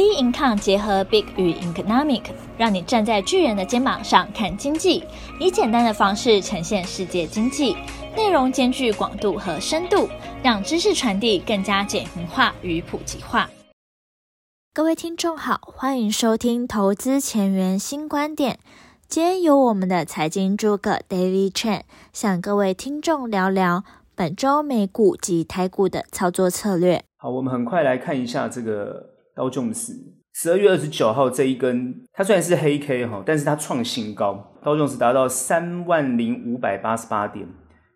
B Income 结合 Big 与 Economic，让你站在巨人的肩膀上看经济，以简单的方式呈现世界经济，内容兼具广度和深度，让知识传递更加简明化与普及化。各位听众好，欢迎收听投资前沿新观点。今天由我们的财经诸葛 David Chen 向各位听众聊聊本周美股及台股的操作策略。好，我们很快来看一下这个。道琼斯十二月二十九号这一根，它虽然是黑 K 哈，但是它创新高，道琼斯达到三万零五百八十八点，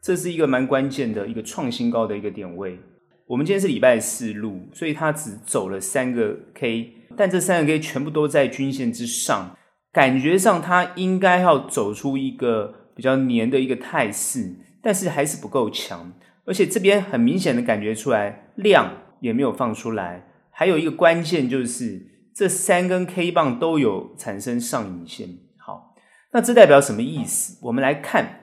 这是一个蛮关键的一个创新高的一个点位。我们今天是礼拜四录，所以它只走了三个 K，但这三个 K 全部都在均线之上，感觉上它应该要走出一个比较黏的一个态势，但是还是不够强，而且这边很明显的感觉出来量也没有放出来。还有一个关键就是，这三根 K 棒都有产生上影线。好，那这代表什么意思？我们来看，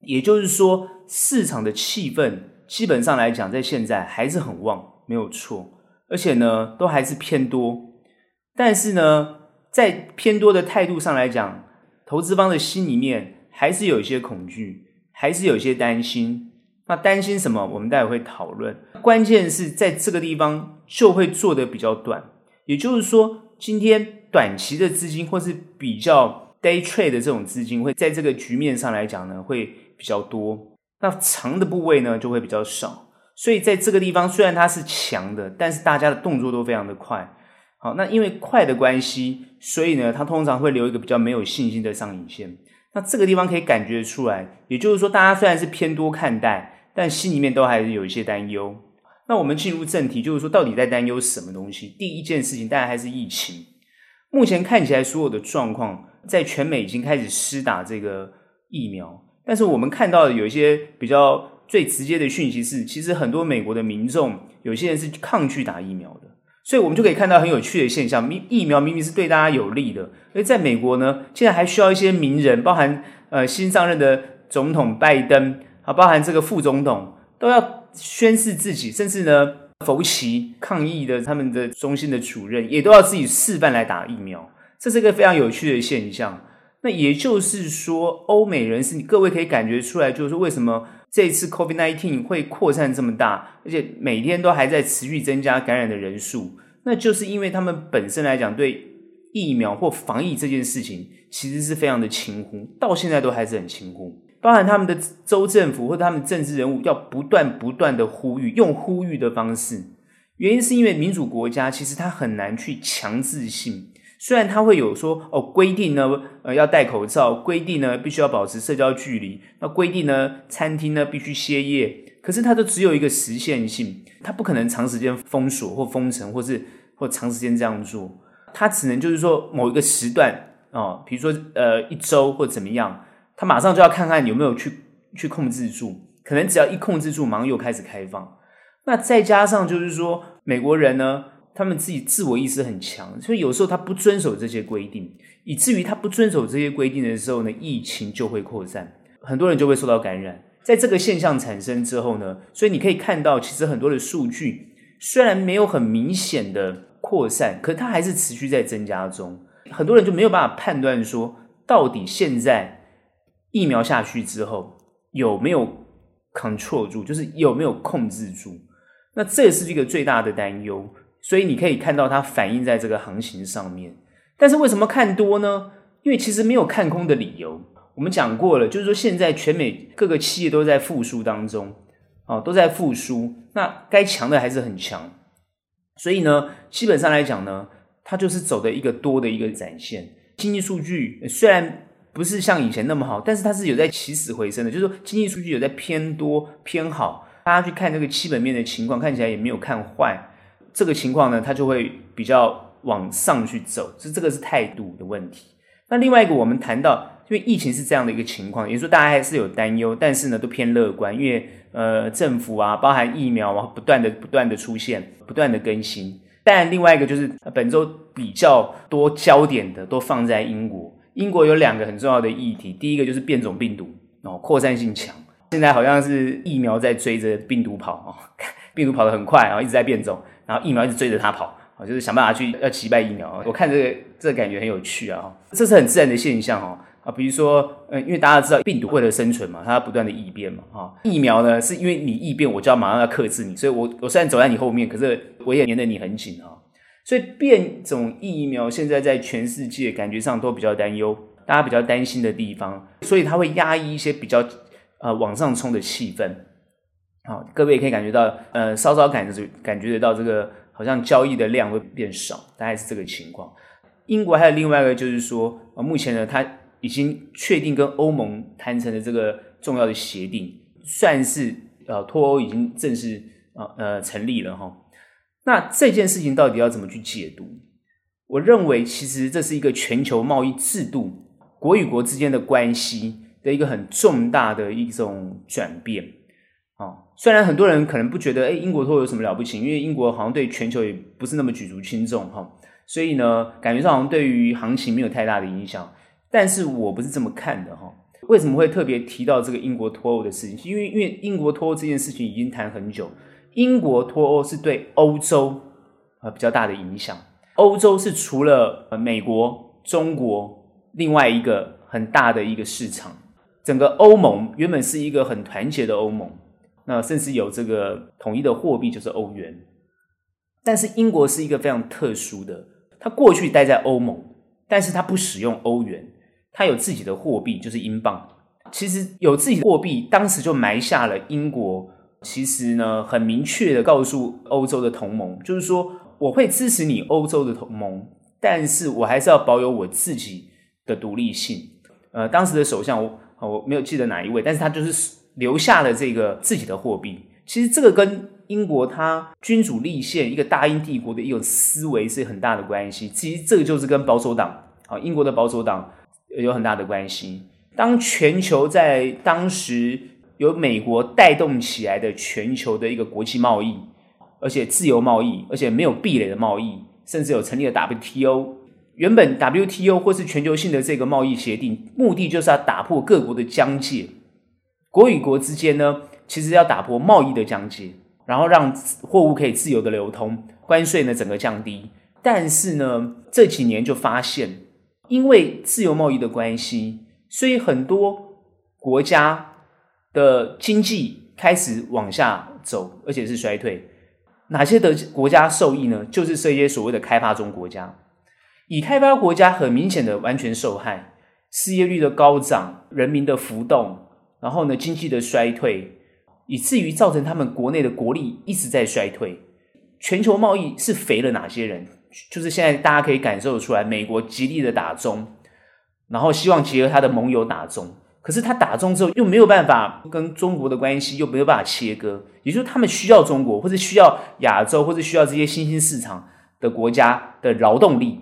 也就是说，市场的气氛基本上来讲，在现在还是很旺，没有错，而且呢，都还是偏多。但是呢，在偏多的态度上来讲，投资方的心里面还是有一些恐惧，还是有一些担心。那担心什么？我们待会会讨论。关键是在这个地方就会做得比较短，也就是说，今天短期的资金或是比较 day trade 的这种资金，会在这个局面上来讲呢，会比较多。那长的部位呢，就会比较少。所以在这个地方，虽然它是强的，但是大家的动作都非常的快。好，那因为快的关系，所以呢，它通常会留一个比较没有信心的上影线。那这个地方可以感觉出来，也就是说，大家虽然是偏多看待。但心里面都还是有一些担忧。那我们进入正题，就是说到底在担忧什么东西？第一件事情当然还是疫情。目前看起来，所有的状况在全美已经开始施打这个疫苗，但是我们看到的有一些比较最直接的讯息是，其实很多美国的民众有些人是抗拒打疫苗的。所以我们就可以看到很有趣的现象：疫苗明明是对大家有利的，而在美国呢，现在还需要一些名人，包含呃新上任的总统拜登。啊，包含这个副总统都要宣誓自己，甚至呢，佛奇抗疫的他们的中心的主任也都要自己示范来打疫苗，这是一个非常有趣的现象。那也就是说，欧美人士，你各位可以感觉出来，就是说为什么这一次 COVID-19 会扩散这么大，而且每天都还在持续增加感染的人数，那就是因为他们本身来讲对疫苗或防疫这件事情，其实是非常的轻忽，到现在都还是很轻忽。包含他们的州政府或者他们政治人物要不断不断的呼吁，用呼吁的方式。原因是因为民主国家其实它很难去强制性，虽然它会有说哦规定呢，呃要戴口罩，规定呢必须要保持社交距离，那规定呢餐厅呢必须歇业，可是它都只有一个时限性，它不可能长时间封锁或封城，或是或长时间这样做，它只能就是说某一个时段哦，比如说呃一周或怎么样。他马上就要看看有没有去去控制住，可能只要一控制住，马上又开始开放。那再加上就是说，美国人呢，他们自己自我意识很强，所以有时候他不遵守这些规定，以至于他不遵守这些规定的时候呢，疫情就会扩散，很多人就会受到感染。在这个现象产生之后呢，所以你可以看到，其实很多的数据虽然没有很明显的扩散，可它还是持续在增加中。很多人就没有办法判断说，到底现在。疫苗下去之后有没有 control 住，就是有没有控制住？那这是一个最大的担忧，所以你可以看到它反映在这个行情上面。但是为什么看多呢？因为其实没有看空的理由。我们讲过了，就是说现在全美各个企业都在复苏当中，哦，都在复苏。那该强的还是很强，所以呢，基本上来讲呢，它就是走的一个多的一个展现。经济数据虽然。不是像以前那么好，但是它是有在起死回生的，就是说经济数据有在偏多偏好，大家去看这个基本面的情况，看起来也没有看坏，这个情况呢，它就会比较往上去走，是这个是态度的问题。那另外一个，我们谈到，因为疫情是这样的一个情况，也就是说大家还是有担忧，但是呢都偏乐观，因为呃政府啊，包含疫苗啊，不断的不断的出现，不断的更新。但另外一个就是本周比较多焦点的都放在英国。英国有两个很重要的议题，第一个就是变种病毒哦，扩散性强，现在好像是疫苗在追着病毒跑哦，病毒跑得很快，然后一直在变种，然后疫苗一直追着它跑啊，就是想办法去要击败疫苗。我看这个这个感觉很有趣啊，这是很自然的现象哦。啊，比如说，嗯，因为大家知道病毒为了生存嘛，它要不断的异变嘛，哈，疫苗呢是因为你异变，我就要马上要克制你，所以我我虽然走在你后面，可是我也黏得你很紧啊。所以变种疫苗现在在全世界感觉上都比较担忧，大家比较担心的地方，所以它会压抑一些比较呃往上冲的气氛。好，各位也可以感觉到，呃，稍稍感觉感觉得到这个好像交易的量会变少，大概是这个情况。英国还有另外一个就是说，呃，目前呢，它已经确定跟欧盟谈成了这个重要的协定，算是呃脱欧已经正式呃呃成立了哈。那这件事情到底要怎么去解读？我认为，其实这是一个全球贸易制度，国与国之间的关系的一个很重大的一种转变。啊，虽然很多人可能不觉得，哎，英国脱欧有什么了不起？因为英国好像对全球也不是那么举足轻重，哈，所以呢，感觉上好像对于行情没有太大的影响。但是我不是这么看的，哈。为什么会特别提到这个英国脱欧的事情？因为，因为英国脱欧这件事情已经谈很久。英国脱欧是对欧洲啊比较大的影响。欧洲是除了美国、中国另外一个很大的一个市场。整个欧盟原本是一个很团结的欧盟，那甚至有这个统一的货币就是欧元。但是英国是一个非常特殊的，它过去待在欧盟，但是它不使用欧元，它有自己的货币就是英镑。其实有自己的货币，当时就埋下了英国。其实呢，很明确的告诉欧洲的同盟，就是说我会支持你欧洲的同盟，但是我还是要保有我自己的独立性。呃，当时的首相我我没有记得哪一位，但是他就是留下了这个自己的货币。其实这个跟英国它君主立宪一个大英帝国的一种思维是很大的关系。其实这个就是跟保守党啊，英国的保守党有很大的关系。当全球在当时。由美国带动起来的全球的一个国际贸易，而且自由贸易，而且没有壁垒的贸易，甚至有成立了 WTO。原本 WTO 或是全球性的这个贸易协定，目的就是要打破各国的疆界，国与国之间呢，其实要打破贸易的疆界，然后让货物可以自由的流通，关税呢整个降低。但是呢，这几年就发现，因为自由贸易的关系，所以很多国家。的经济开始往下走，而且是衰退。哪些的国家受益呢？就是这些所谓的开发中国家。已开发国家很明显的完全受害，失业率的高涨，人民的浮动，然后呢，经济的衰退，以至于造成他们国内的国力一直在衰退。全球贸易是肥了哪些人？就是现在大家可以感受出来，美国极力的打中，然后希望结合他的盟友打中。可是他打中之后又没有办法跟中国的关系又没有办法切割，也就是他们需要中国或者需要亚洲或者需要这些新兴市场的国家的劳动力，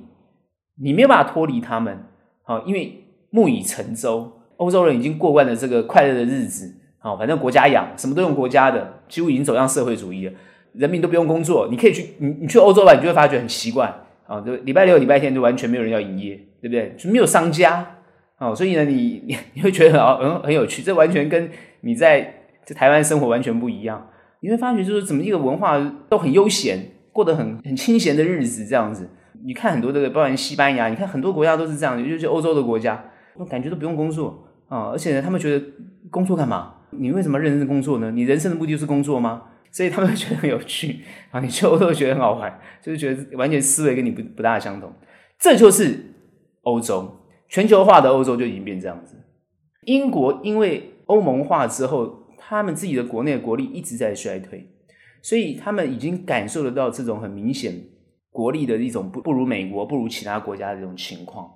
你没有办法脱离他们，好，因为木已成舟，欧洲人已经过惯了这个快乐的日子，好，反正国家养，什么都用国家的，几乎已经走向社会主义了，人民都不用工作，你可以去你你去欧洲吧，你就会发觉很奇怪，啊，就礼拜六礼拜天就完全没有人要营业，对不对？就没有商家。哦，所以呢，你 你会觉得很很很有趣，这完全跟你在在台湾生活完全不一样。你会发觉，就是怎么一个文化都很悠闲，过得很很清闲的日子这样子。你看很多这个，包括西班牙，你看很多国家都是这样，尤其欧洲的国家，感觉都不用工作啊，而且呢，他们觉得工作干嘛？你为什么认真工作呢？你人生的目的就是工作吗？所以他们觉得很有趣啊。你去欧洲觉得很好玩，就是觉得完全思维跟你不不大相同。这就是欧洲。全球化的欧洲就已经变这样子。英国因为欧盟化之后，他们自己的国内国力一直在衰退，所以他们已经感受得到这种很明显国力的一种不不如美国、不如其他国家的这种情况。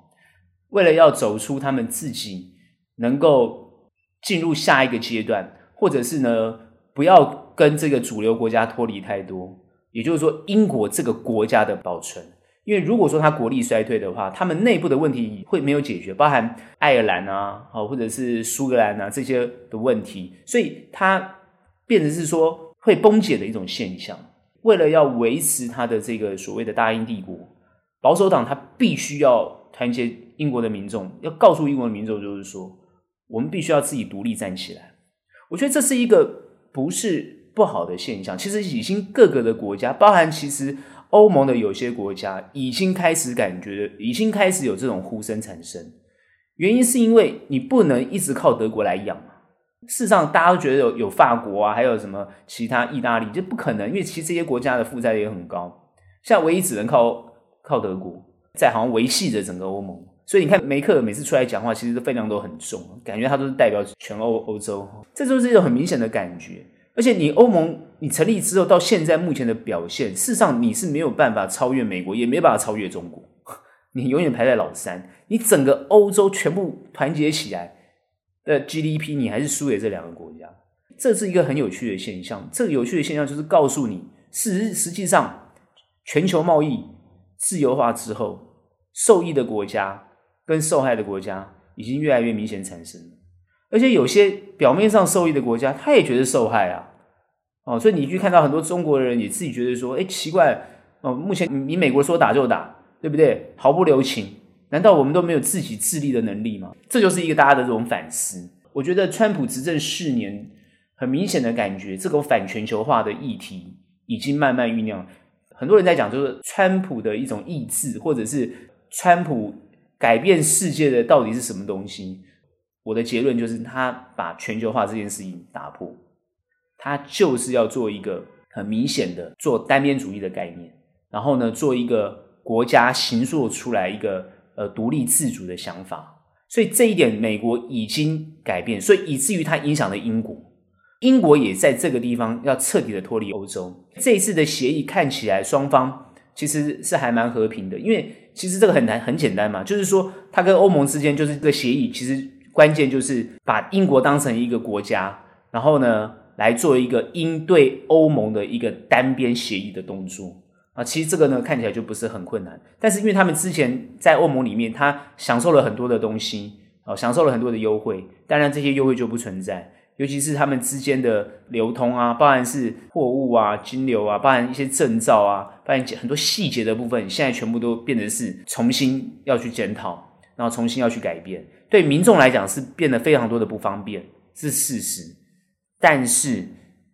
为了要走出他们自己能够进入下一个阶段，或者是呢，不要跟这个主流国家脱离太多，也就是说，英国这个国家的保存。因为如果说他国力衰退的话，他们内部的问题会没有解决，包含爱尔兰啊，好或者是苏格兰啊这些的问题，所以它变成是说会崩解的一种现象。为了要维持他的这个所谓的大英帝国，保守党他必须要团结英国的民众，要告诉英国的民众，就是说我们必须要自己独立站起来。我觉得这是一个不是不好的现象。其实已经各个的国家，包含其实。欧盟的有些国家已经开始感觉，已经开始有这种呼声产生。原因是因为你不能一直靠德国来养嘛。事实上，大家都觉得有有法国啊，还有什么其他意大利，就不可能，因为其实这些国家的负债也很高，现在唯一只能靠靠德国，在好像维系着整个欧盟。所以你看，梅克每次出来讲话，其实分量都很重，感觉他都是代表全欧欧洲，这就是一种很明显的感觉。而且你欧盟你成立之后到现在目前的表现，事实上你是没有办法超越美国，也没办法超越中国，你永远排在老三。你整个欧洲全部团结起来的 GDP，你还是输给这两个国家，这是一个很有趣的现象。这个有趣的现象就是告诉你，实实际上全球贸易自由化之后，受益的国家跟受害的国家已经越来越明显产生了。而且有些表面上受益的国家，他也觉得受害啊，哦，所以你去看到很多中国人也自己觉得说，哎，奇怪，哦，目前你美国说打就打，对不对？毫不留情，难道我们都没有自己自立的能力吗？这就是一个大家的这种反思。我觉得川普执政四年，很明显的感觉，这个反全球化的议题已经慢慢酝酿。很多人在讲，就是川普的一种意志，或者是川普改变世界的到底是什么东西？我的结论就是，他把全球化这件事情打破，他就是要做一个很明显的做单边主义的概念，然后呢，做一个国家形塑出来一个呃独立自主的想法。所以这一点，美国已经改变，所以以至于它影响了英国，英国也在这个地方要彻底的脱离欧洲。这一次的协议看起来双方其实是还蛮和平的，因为其实这个很难很简单嘛，就是说它跟欧盟之间就是这个协议其实。关键就是把英国当成一个国家，然后呢，来做一个应对欧盟的一个单边协议的动作啊。其实这个呢，看起来就不是很困难。但是因为他们之前在欧盟里面，他享受了很多的东西啊，享受了很多的优惠，当然这些优惠就不存在。尤其是他们之间的流通啊，包含是货物啊、金流啊，包含一些证照啊，包含很多细节的部分，现在全部都变成是重新要去检讨，然后重新要去改变。对民众来讲是变得非常多的不方便，是事实。但是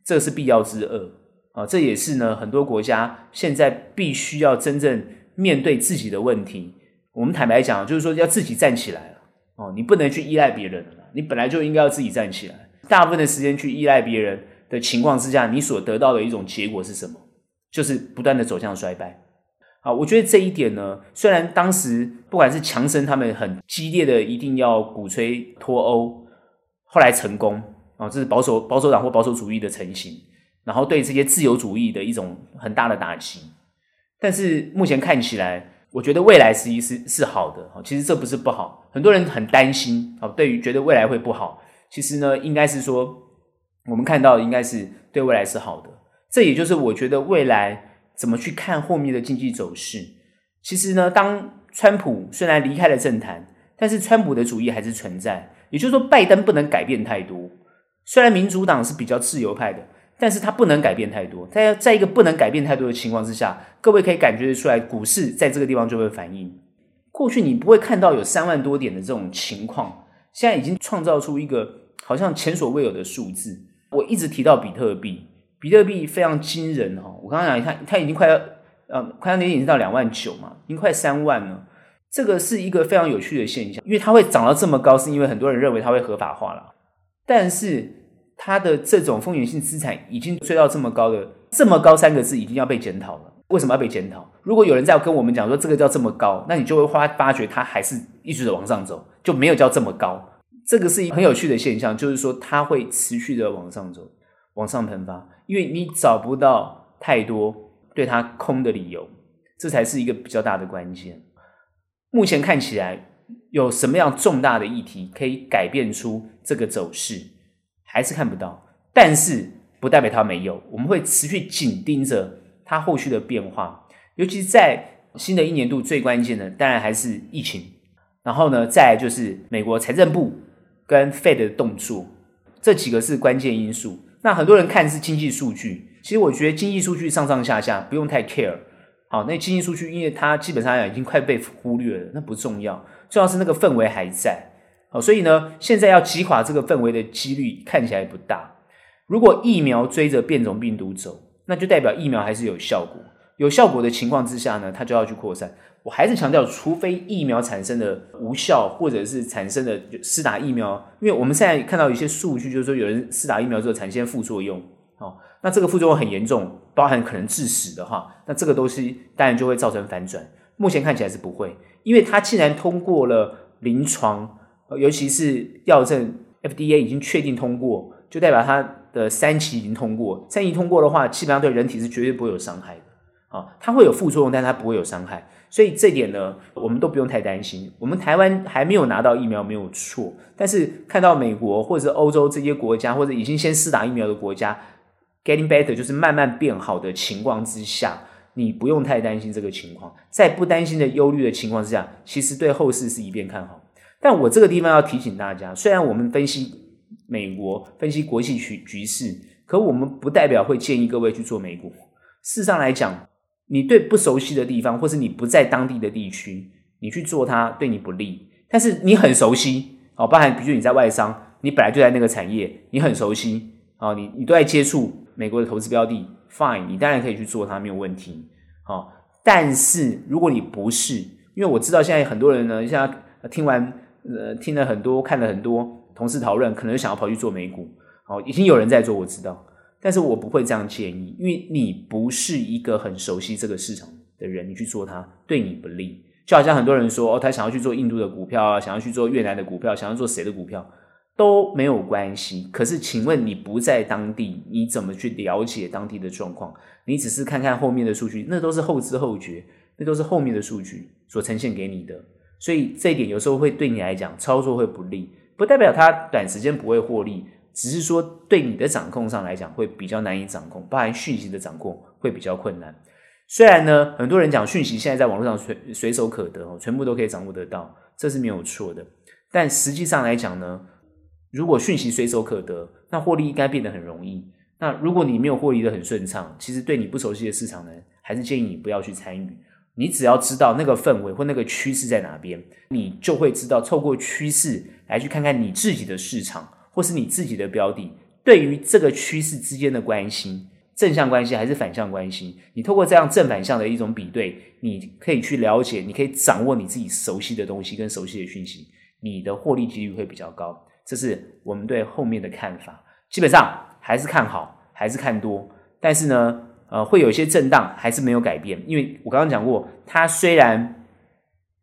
这是必要之恶啊！这也是呢，很多国家现在必须要真正面对自己的问题。我们坦白讲，就是说要自己站起来了哦，你不能去依赖别人了，你本来就应该要自己站起来。大部分的时间去依赖别人的情况之下，你所得到的一种结果是什么？就是不断的走向衰败。啊，我觉得这一点呢，虽然当时不管是强生他们很激烈的一定要鼓吹脱欧，后来成功啊，这是保守保守党或保守主义的成型，然后对这些自由主义的一种很大的打击。但是目前看起来，我觉得未来实际是是好的。其实这不是不好，很多人很担心啊，对于觉得未来会不好，其实呢，应该是说我们看到应该是对未来是好的。这也就是我觉得未来。怎么去看后面的经济走势？其实呢，当川普虽然离开了政坛，但是川普的主义还是存在。也就是说，拜登不能改变太多。虽然民主党是比较自由派的，但是他不能改变太多。在在一个不能改变太多的情况之下，各位可以感觉得出来，股市在这个地方就会反应。过去你不会看到有三万多点的这种情况，现在已经创造出一个好像前所未有的数字。我一直提到比特币。比特币非常惊人哈，我刚刚讲它它已经快要呃快要年底已经到两万九嘛，已经快三万了。这个是一个非常有趣的现象，因为它会涨到这么高，是因为很多人认为它会合法化了。但是它的这种风险性资产已经追到这么高的这么高三个字，已经要被检讨了。为什么要被检讨？如果有人在跟我们讲说这个叫这么高，那你就会发发觉它还是一直的往上走，就没有叫这么高。这个是一很有趣的现象，就是说它会持续的往上走。往上喷发，因为你找不到太多对它空的理由，这才是一个比较大的关键。目前看起来，有什么样重大的议题可以改变出这个走势，还是看不到。但是不代表它没有，我们会持续紧盯着它后续的变化。尤其是在新的一年度，最关键的当然还是疫情。然后呢，再来就是美国财政部跟 Fed 的动作，这几个是关键因素。那很多人看是经济数据，其实我觉得经济数据上上下下不用太 care。好，那经济数据因为它基本上已经快被忽略了，那不重要，重要是那个氛围还在。好，所以呢，现在要击垮这个氛围的几率看起来不大。如果疫苗追着变种病毒走，那就代表疫苗还是有效果。有效果的情况之下呢，它就要去扩散。我还是强调，除非疫苗产生的无效，或者是产生的施打疫苗，因为我们现在看到一些数据，就是说有人施打疫苗之后产生副作用，哦，那这个副作用很严重，包含可能致死的话，那这个东西当然就会造成反转。目前看起来是不会，因为它既然通过了临床，尤其是药证 FDA 已经确定通过，就代表它的三期已经通过。三期通过的话，基本上对人体是绝对不会有伤害的啊，它会有副作用，但它不会有伤害。所以这点呢，我们都不用太担心。我们台湾还没有拿到疫苗没有错，但是看到美国或者欧洲这些国家，或者已经先施打疫苗的国家，getting better 就是慢慢变好的情况之下，你不用太担心这个情况。在不担心的忧虑的情况之下，其实对后市是一边看好。但我这个地方要提醒大家，虽然我们分析美国、分析国际局局势，可我们不代表会建议各位去做美股。事实上来讲。你对不熟悉的地方，或是你不在当地的地区，你去做它对你不利。但是你很熟悉哦，包含比如你在外商，你本来就在那个产业，你很熟悉哦，你你都在接触美国的投资标的，fine，你当然可以去做它没有问题哦。但是如果你不是，因为我知道现在很多人呢，像听完呃听了很多，看了很多同事讨论，可能想要跑去做美股，哦，已经有人在做，我知道。但是我不会这样建议，因为你不是一个很熟悉这个市场的人，你去做它对你不利。就好像很多人说，哦，他想要去做印度的股票啊，想要去做越南的股票，想要做谁的股票都没有关系。可是，请问你不在当地，你怎么去了解当地的状况？你只是看看后面的数据，那都是后知后觉，那都是后面的数据所呈现给你的。所以这一点有时候会对你来讲操作会不利，不代表它短时间不会获利。只是说，对你的掌控上来讲，会比较难以掌控，包含讯息的掌控会比较困难。虽然呢，很多人讲讯息现在在网络上随随手可得哦，全部都可以掌握得到，这是没有错的。但实际上来讲呢，如果讯息随手可得，那获利应该变得很容易。那如果你没有获利的很顺畅，其实对你不熟悉的市场呢，还是建议你不要去参与。你只要知道那个氛围或那个趋势在哪边，你就会知道透过趋势来去看看你自己的市场。或是你自己的标的，对于这个趋势之间的关系，正向关系还是反向关系？你透过这样正反向的一种比对，你可以去了解，你可以掌握你自己熟悉的东西跟熟悉的讯息，你的获利几率会比较高。这是我们对后面的看法，基本上还是看好，还是看多。但是呢，呃，会有一些震荡，还是没有改变。因为我刚刚讲过，它虽然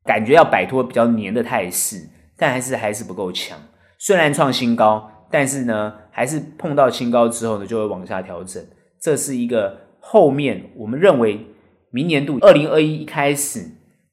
感觉要摆脱比较黏的态势，但还是还是不够强。虽然创新高，但是呢，还是碰到新高之后呢，就会往下调整。这是一个后面我们认为明年度二零二一一开始，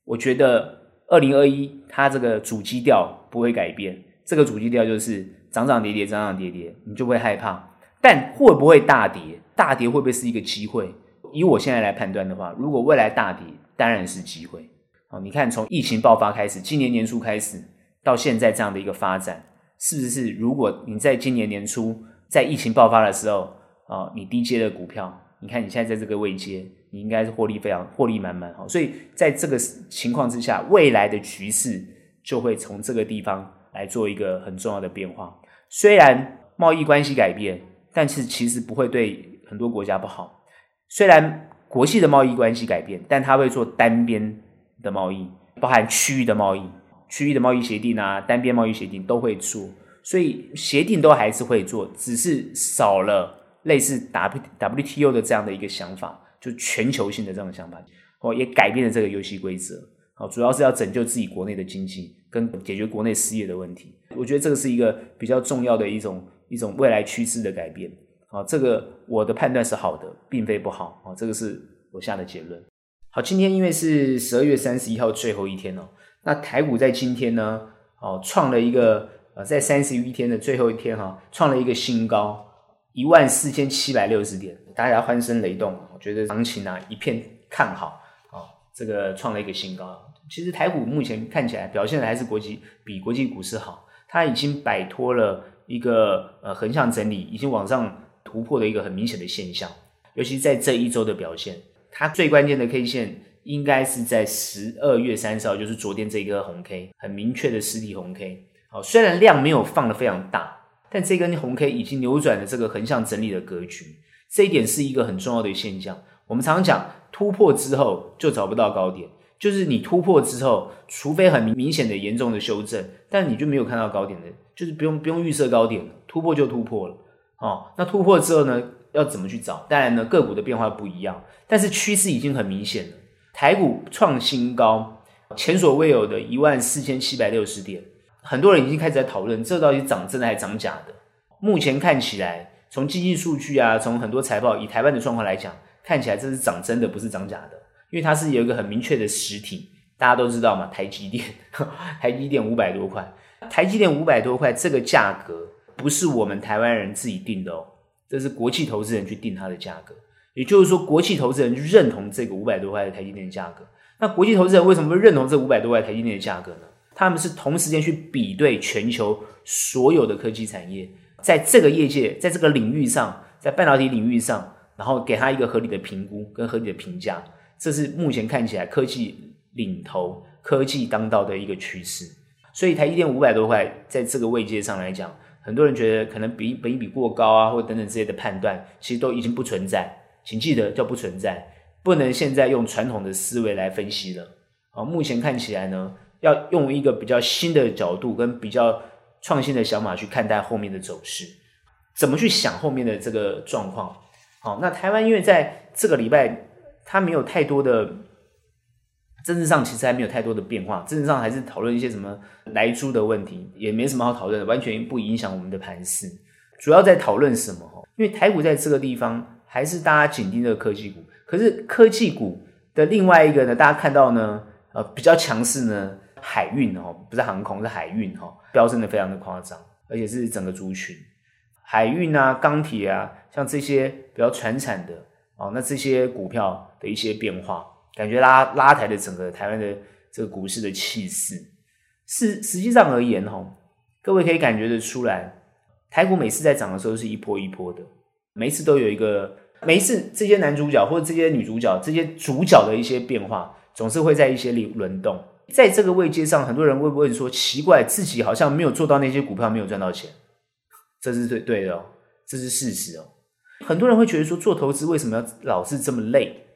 我觉得二零二一它这个主基调不会改变。这个主基调就是涨涨跌跌，涨涨跌跌，你就会害怕。但会不会大跌？大跌会不会是一个机会？以我现在来判断的话，如果未来大跌，当然是机会。好，你看从疫情爆发开始，今年年初开始到现在这样的一个发展。是不是？如果你在今年年初在疫情爆发的时候啊、你低接的股票，你看你现在在这个位阶，你应该是获利非常获利满满哈。所以在这个情况之下，未来的局势就会从这个地方来做一个很重要的变化。虽然贸易关系改变，但是其实不会对很多国家不好。虽然国际的贸易关系改变，但它会做单边的贸易，包含区域的贸易。区域的贸易协定啊，单边贸易协定都会做，所以协定都还是会做，只是少了类似 W WTO 的这样的一个想法，就全球性的这种想法，哦，也改变了这个游戏规则，哦，主要是要拯救自己国内的经济，跟解决国内失业的问题。我觉得这个是一个比较重要的一种一种未来趋势的改变，啊，这个我的判断是好的，并非不好，啊，这个是我下的结论。好，今天因为是十二月三十一号最后一天哦。那台股在今天呢，哦，创了一个呃，在三十一天的最后一天哈，创了一个新高，一万四千七百六十点，大家欢声雷动，我觉得行情啊一片看好，哦，这个创了一个新高。其实台股目前看起来表现的还是国际比国际股市好，它已经摆脱了一个呃横向整理，已经往上突破的一个很明显的现象，尤其在这一周的表现，它最关键的 K 线。应该是在十二月三十号，就是昨天这一根红 K，很明确的实体红 K。好，虽然量没有放的非常大，但这根红 K 已经扭转了这个横向整理的格局。这一点是一个很重要的现象。我们常常讲突破之后就找不到高点，就是你突破之后，除非很明显的严重的修正，但你就没有看到高点的，就是不用不用预设高点了，突破就突破了。哦，那突破之后呢，要怎么去找？当然呢，个股的变化不一样，但是趋势已经很明显了。台股创新高，前所未有的一万四千七百六十点，很多人已经开始在讨论，这到底涨真的还是涨假的？目前看起来，从经济数据啊，从很多财报，以台湾的状况来讲。看起来这是涨真的，不是涨假的，因为它是有一个很明确的实体，大家都知道嘛，台积电，台积电五百多块，台积电五百多块，这个价格不是我们台湾人自己定的哦，这是国际投资人去定它的价格，也就是说，国际投资人去认同这个五百多块的台积电价格。那国际投资人为什么会认同这五百多块台积电的价格呢？他们是同时间去比对全球所有的科技产业，在这个业界，在这个领域上，在半导体领域上。然后给他一个合理的评估跟合理的评价，这是目前看起来科技领头、科技当道的一个趋势。所以台积电五百多块，在这个位阶上来讲，很多人觉得可能比本益比过高啊，或等等之类的判断，其实都已经不存在。请记得叫不存在，不能现在用传统的思维来分析了。好，目前看起来呢，要用一个比较新的角度跟比较创新的想法去看待后面的走势，怎么去想后面的这个状况。好，那台湾因为在这个礼拜，它没有太多的政治上，其实还没有太多的变化。政治上还是讨论一些什么来租的问题，也没什么好讨论的，完全不影响我们的盘势。主要在讨论什么？因为台股在这个地方还是大家紧盯的科技股，可是科技股的另外一个呢，大家看到呢，呃，比较强势呢，海运哦，不是航空，是海运哈，飙升的非常的夸张，而且是整个族群。海运啊，钢铁啊，像这些比较传产的哦，那这些股票的一些变化，感觉拉拉抬的整个台湾的这个股市的气势，是实际上而言哈，各位可以感觉得出来，台股每次在涨的时候是一波一波的，每一次都有一个，每一次这些男主角或者这些女主角，这些主角的一些变化，总是会在一些里轮动，在这个位阶上，很多人会不会说奇怪，自己好像没有做到那些股票，没有赚到钱？这是对对的哦，这是事实哦。很多人会觉得说，做投资为什么要老是这么累？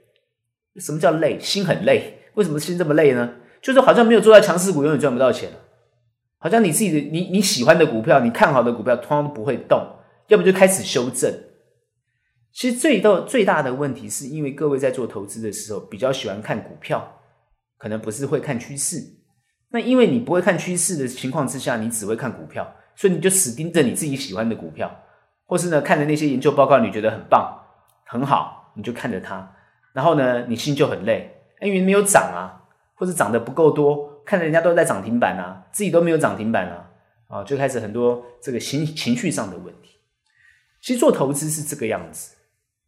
什么叫累？心很累。为什么心这么累呢？就是好像没有做到强势股，永远赚不到钱。好像你自己的你你喜欢的股票，你看好的股票，通常不会动，要么就开始修正。其实最大最大的问题，是因为各位在做投资的时候，比较喜欢看股票，可能不是会看趋势。那因为你不会看趋势的情况之下，你只会看股票。所以你就死盯着你自己喜欢的股票，或是呢看着那些研究报告，你觉得很棒、很好，你就看着它，然后呢你心就很累，因为没有涨啊，或者涨得不够多，看着人家都在涨停板啊，自己都没有涨停板啊，啊，就开始很多这个情情绪上的问题。其实做投资是这个样子，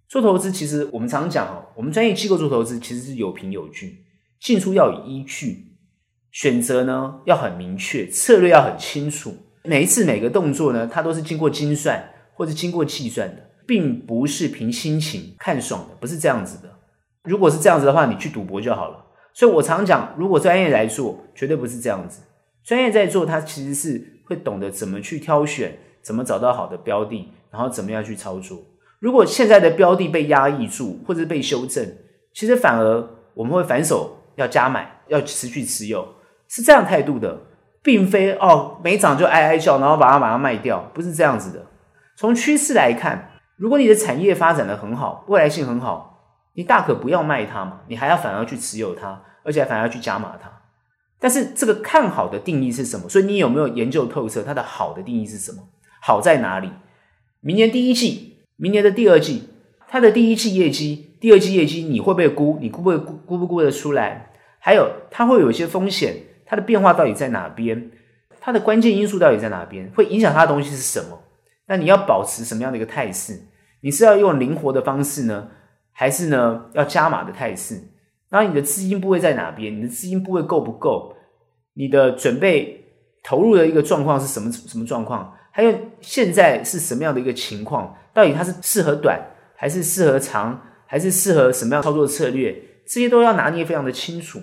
做投资其实我们常讲哦，我们专业机构做投资其实是有凭有据，进出要有依据，选择呢要很明确，策略要很清楚。每一次每个动作呢，它都是经过精算或者经过计算的，并不是凭心情看爽的，不是这样子的。如果是这样子的话，你去赌博就好了。所以我常讲，如果专业来做，绝对不是这样子。专业在做，它其实是会懂得怎么去挑选，怎么找到好的标的，然后怎么样去操作。如果现在的标的被压抑住，或者被修正，其实反而我们会反手要加买，要持续持有，是这样态度的。并非哦，没涨就哀哀叫，然后把它马上卖掉，不是这样子的。从趋势来看，如果你的产业发展得很好，未来性很好，你大可不要卖它嘛，你还要反而去持有它，而且还反而去加码它。但是这个看好的定义是什么？所以你有没有研究透彻它的好的定义是什么？好在哪里？明年第一季，明年的第二季，它的第一季业绩，第二季业绩，你会不会估？你估不会估？估不估得出来？还有，它会有一些风险。它的变化到底在哪边？它的关键因素到底在哪边？会影响它的东西是什么？那你要保持什么样的一个态势？你是要用灵活的方式呢，还是呢要加码的态势？然后你的资金部位在哪边？你的资金部位够不够？你的准备投入的一个状况是什么什么状况？还有现在是什么样的一个情况？到底它是适合短，还是适合长，还是适合什么样操作策略？这些都要拿捏非常的清楚。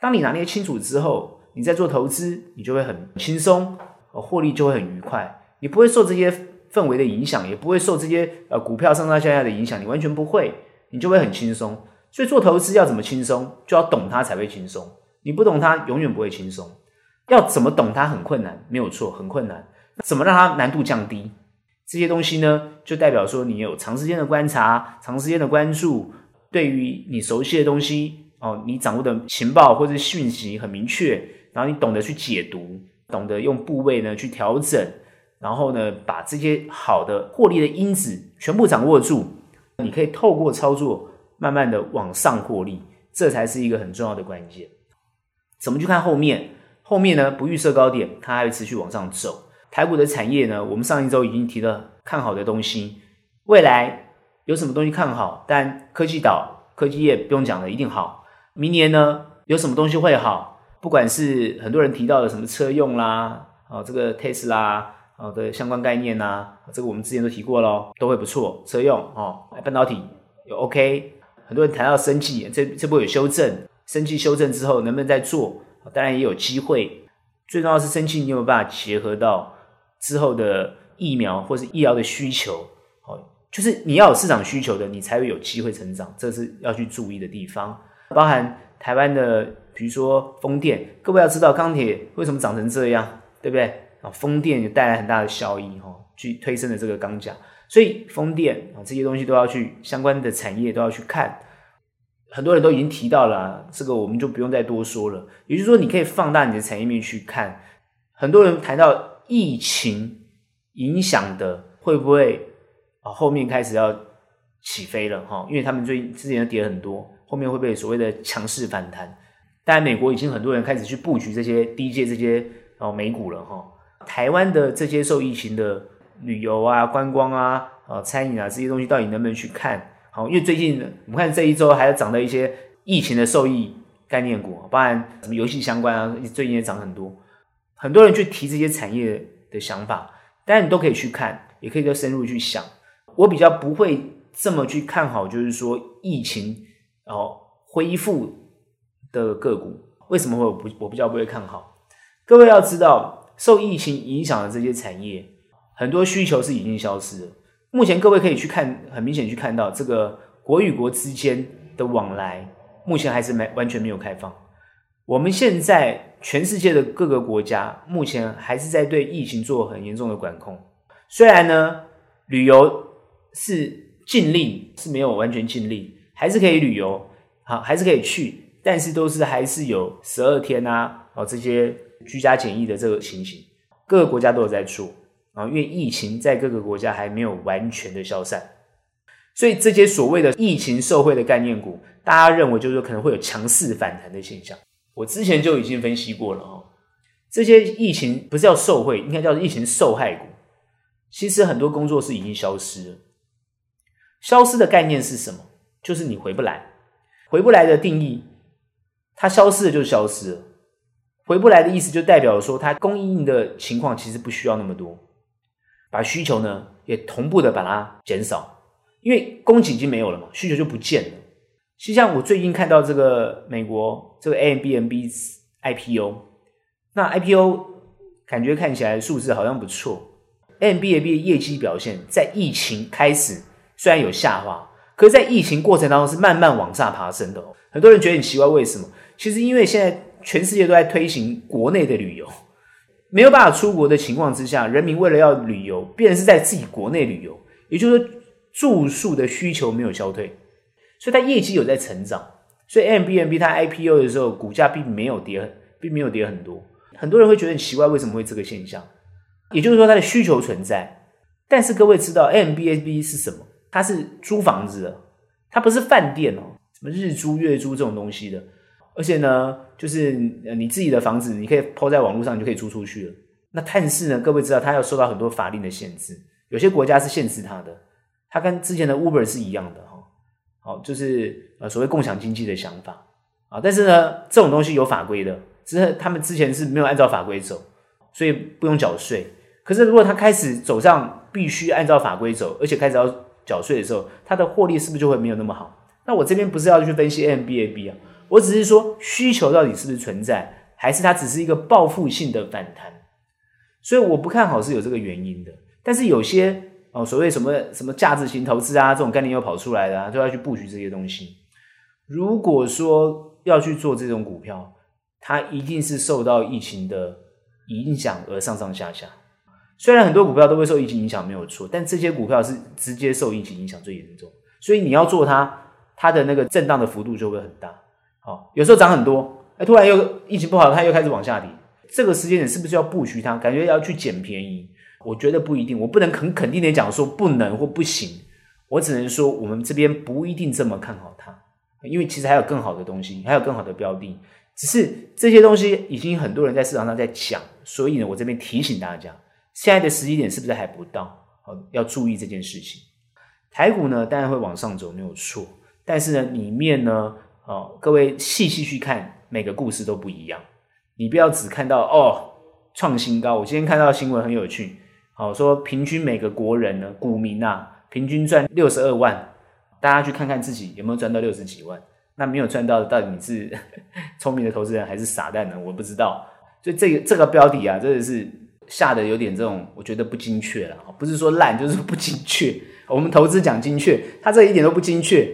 当你拿捏清楚之后，你在做投资，你就会很轻松，获利就会很愉快。你不会受这些氛围的影响，也不会受这些呃股票上上下下的影响，你完全不会。你就会很轻松。所以做投资要怎么轻松，就要懂它才会轻松。你不懂它，永远不会轻松。要怎么懂它很困难，没有错，很困难。那怎么让它难度降低？这些东西呢，就代表说你有长时间的观察，长时间的关注，对于你熟悉的东西哦，你掌握的情报或者讯息很明确，然后你懂得去解读，懂得用部位呢去调整，然后呢把这些好的获利的因子全部掌握住，你可以透过操作慢慢的往上获利，这才是一个很重要的关键。怎么去看后面？后面呢不预设高点，它还会持续往上走。台股的产业呢，我们上一周已经提了看好的东西，未来有什么东西看好？但科技岛、科技业不用讲了，一定好。明年呢，有什么东西会好？不管是很多人提到的什么车用啦，啊，这个 Tesla 啊的相关概念呐，这个我们之前都提过咯，都会不错。车用哦，半导体有 OK，很多人谈到生技，这这波有修正，生技修正之后能不能再做？当然也有机会。最重要是生技，你有没有办法结合到？之后的疫苗或是医疗的需求，哦，就是你要有市场需求的，你才会有机会成长，这是要去注意的地方。包含台湾的，比如说风电，各位要知道钢铁为什么长成这样，对不对？啊，风电也带来很大的效益，哈，去推升了这个钢价，所以风电啊这些东西都要去相关的产业都要去看。很多人都已经提到了，这个我们就不用再多说了。也就是说，你可以放大你的产业面去看。很多人谈到。疫情影响的会不会啊？后面开始要起飞了哈，因为他们最之前跌很多，后面会不会所谓的强势反弹？当然，美国已经很多人开始去布局这些低阶这些哦美股了哈。台湾的这些受疫情的旅游啊、观光啊、啊餐饮啊这些东西，到底能不能去看？好，因为最近我们看这一周还要涨的一些疫情的受益概念股，包含什么游戏相关啊，最近也涨很多。很多人去提这些产业的想法，当然你都可以去看，也可以更深入去想。我比较不会这么去看好，就是说疫情哦恢复的个股，为什么会我不我比较不会看好？各位要知道，受疫情影响的这些产业，很多需求是已经消失了。目前各位可以去看，很明显去看到这个国与国之间的往来，目前还是没完全没有开放。我们现在全世界的各个国家目前还是在对疫情做很严重的管控。虽然呢，旅游是禁令，是没有完全禁令，还是可以旅游，好，还是可以去，但是都是还是有十二天啊，哦，这些居家检疫的这个情形，各个国家都有在做啊，因为疫情在各个国家还没有完全的消散，所以这些所谓的疫情受惠的概念股，大家认为就是说可能会有强势反弹的现象。我之前就已经分析过了哦，这些疫情不是叫受惠，应该叫疫情受害股。其实很多工作是已经消失了，消失的概念是什么？就是你回不来，回不来的定义，它消失了就消失了。回不来的意思就代表说，它供应的情况其实不需要那么多，把需求呢也同步的把它减少，因为供给已经没有了嘛，需求就不见了。实际上，我最近看到这个美国这个 Airbnb IPO，那 IPO 感觉看起来数字好像不错。Airbnb 的业绩表现在疫情开始虽然有下滑，可是在疫情过程当中是慢慢往上爬升的哦。很多人觉得很奇怪，为什么？其实因为现在全世界都在推行国内的旅游，没有办法出国的情况之下，人民为了要旅游，变成是在自己国内旅游，也就是说住宿的需求没有消退。所以它业绩有在成长，所以 a b n b 它 IPO 的时候股价并没有跌，并没有跌很多。很多人会觉得很奇怪，为什么会这个现象？也就是说它的需求存在，但是各位知道 a b n b 是什么？它是租房子的，它不是饭店哦，什么日租月租这种东西的。而且呢，就是你自己的房子，你可以抛在网络上，你就可以租出去了。那但是呢，各位知道它要受到很多法令的限制，有些国家是限制它的，它跟之前的 Uber 是一样的。哈好，就是呃所谓共享经济的想法啊，但是呢，这种东西有法规的，只是他们之前是没有按照法规走，所以不用缴税。可是如果他开始走上必须按照法规走，而且开始要缴税的时候，他的获利是不是就会没有那么好？那我这边不是要去分析 Airbnb 啊，我只是说需求到底是不是存在，还是它只是一个报复性的反弹？所以我不看好是有这个原因的，但是有些哦，所谓什么什么价值型投资啊，这种概念又跑出来了，啊，都要去布局这些东西。如果说要去做这种股票，它一定是受到疫情的影响而上上下下。虽然很多股票都会受疫情影响，没有错，但这些股票是直接受疫情影响最严重，所以你要做它，它的那个震荡的幅度就会很大。好，有时候涨很多，哎，突然又疫情不好，它又开始往下跌。这个时间点是不是要布局它？感觉要去捡便宜？我觉得不一定，我不能很肯定的讲说不能或不行，我只能说我们这边不一定这么看好它，因为其实还有更好的东西，还有更好的标的，只是这些东西已经很多人在市场上在讲，所以呢，我这边提醒大家，现在的时机点是不是还不到？好要注意这件事情。台股呢，当然会往上走，没有错，但是呢，里面呢，哦，各位细细去看，每个故事都不一样，你不要只看到哦创新高。我今天看到新闻很有趣。好说，平均每个国人呢，股民啊，平均赚六十二万。大家去看看自己有没有赚到六十几万。那没有赚到的，到底你是 聪明的投资人还是傻蛋呢？我不知道。所以这个这个标的啊，真的是下的有点这种，我觉得不精确了。不是说烂，就是不精确。我们投资讲精确，它这一点都不精确，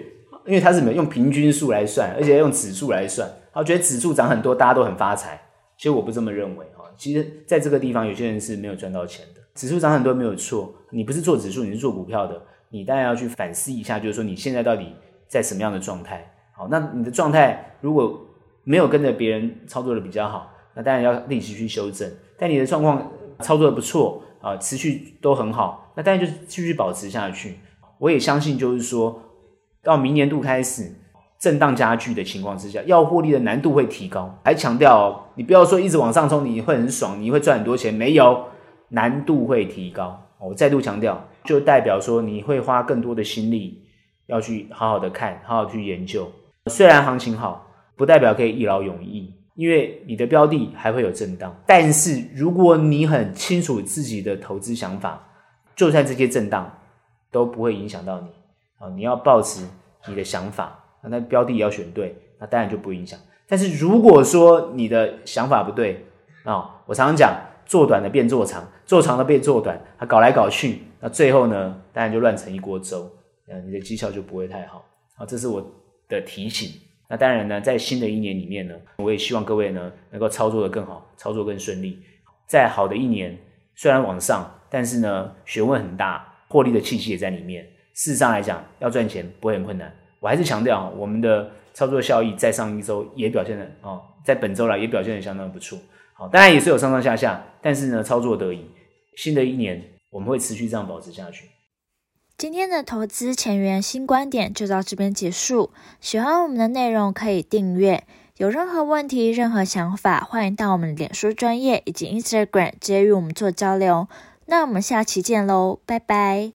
因为它是用平均数来算，而且用指数来算。我觉得指数涨很多，大家都很发财。其实我不这么认为啊。其实在这个地方，有些人是没有赚到钱的。指数涨很多没有错，你不是做指数，你是做股票的，你当然要去反思一下，就是说你现在到底在什么样的状态？好，那你的状态如果没有跟着别人操作的比较好，那当然要立即去修正。但你的状况操作的不错啊，持续都很好，那当然就继续保持下去。我也相信，就是说到明年度开始震荡加剧的情况之下，要获利的难度会提高。还强调，哦你不要说一直往上冲，你会很爽，你会赚很多钱，没有。难度会提高，我再度强调，就代表说你会花更多的心力要去好好的看，好好去研究。虽然行情好，不代表可以一劳永逸，因为你的标的还会有震荡。但是如果你很清楚自己的投资想法，就算这些震荡都不会影响到你啊。你要抱持你的想法，那标的也要选对，那当然就不影响。但是如果说你的想法不对啊，我常常讲。做短的变做长，做长的变做短，他搞来搞去，那最后呢，当然就乱成一锅粥，呃，你的绩效就不会太好。好，这是我的提醒。那当然呢，在新的一年里面呢，我也希望各位呢能够操作得更好，操作更顺利。在好的一年，虽然往上，但是呢学问很大，获利的气息也在里面。事实上来讲，要赚钱不会很困难。我还是强调，我们的操作效益在上一周也表现的哦，在本周来也表现得相当不错。好，当然也是有上上下下，但是呢，操作得宜。新的一年，我们会持续这样保持下去。今天的投资前沿新观点就到这边结束。喜欢我们的内容可以订阅。有任何问题、任何想法，欢迎到我们的脸书专业以及 Instagram 直接与我们做交流。那我们下期见喽，拜拜。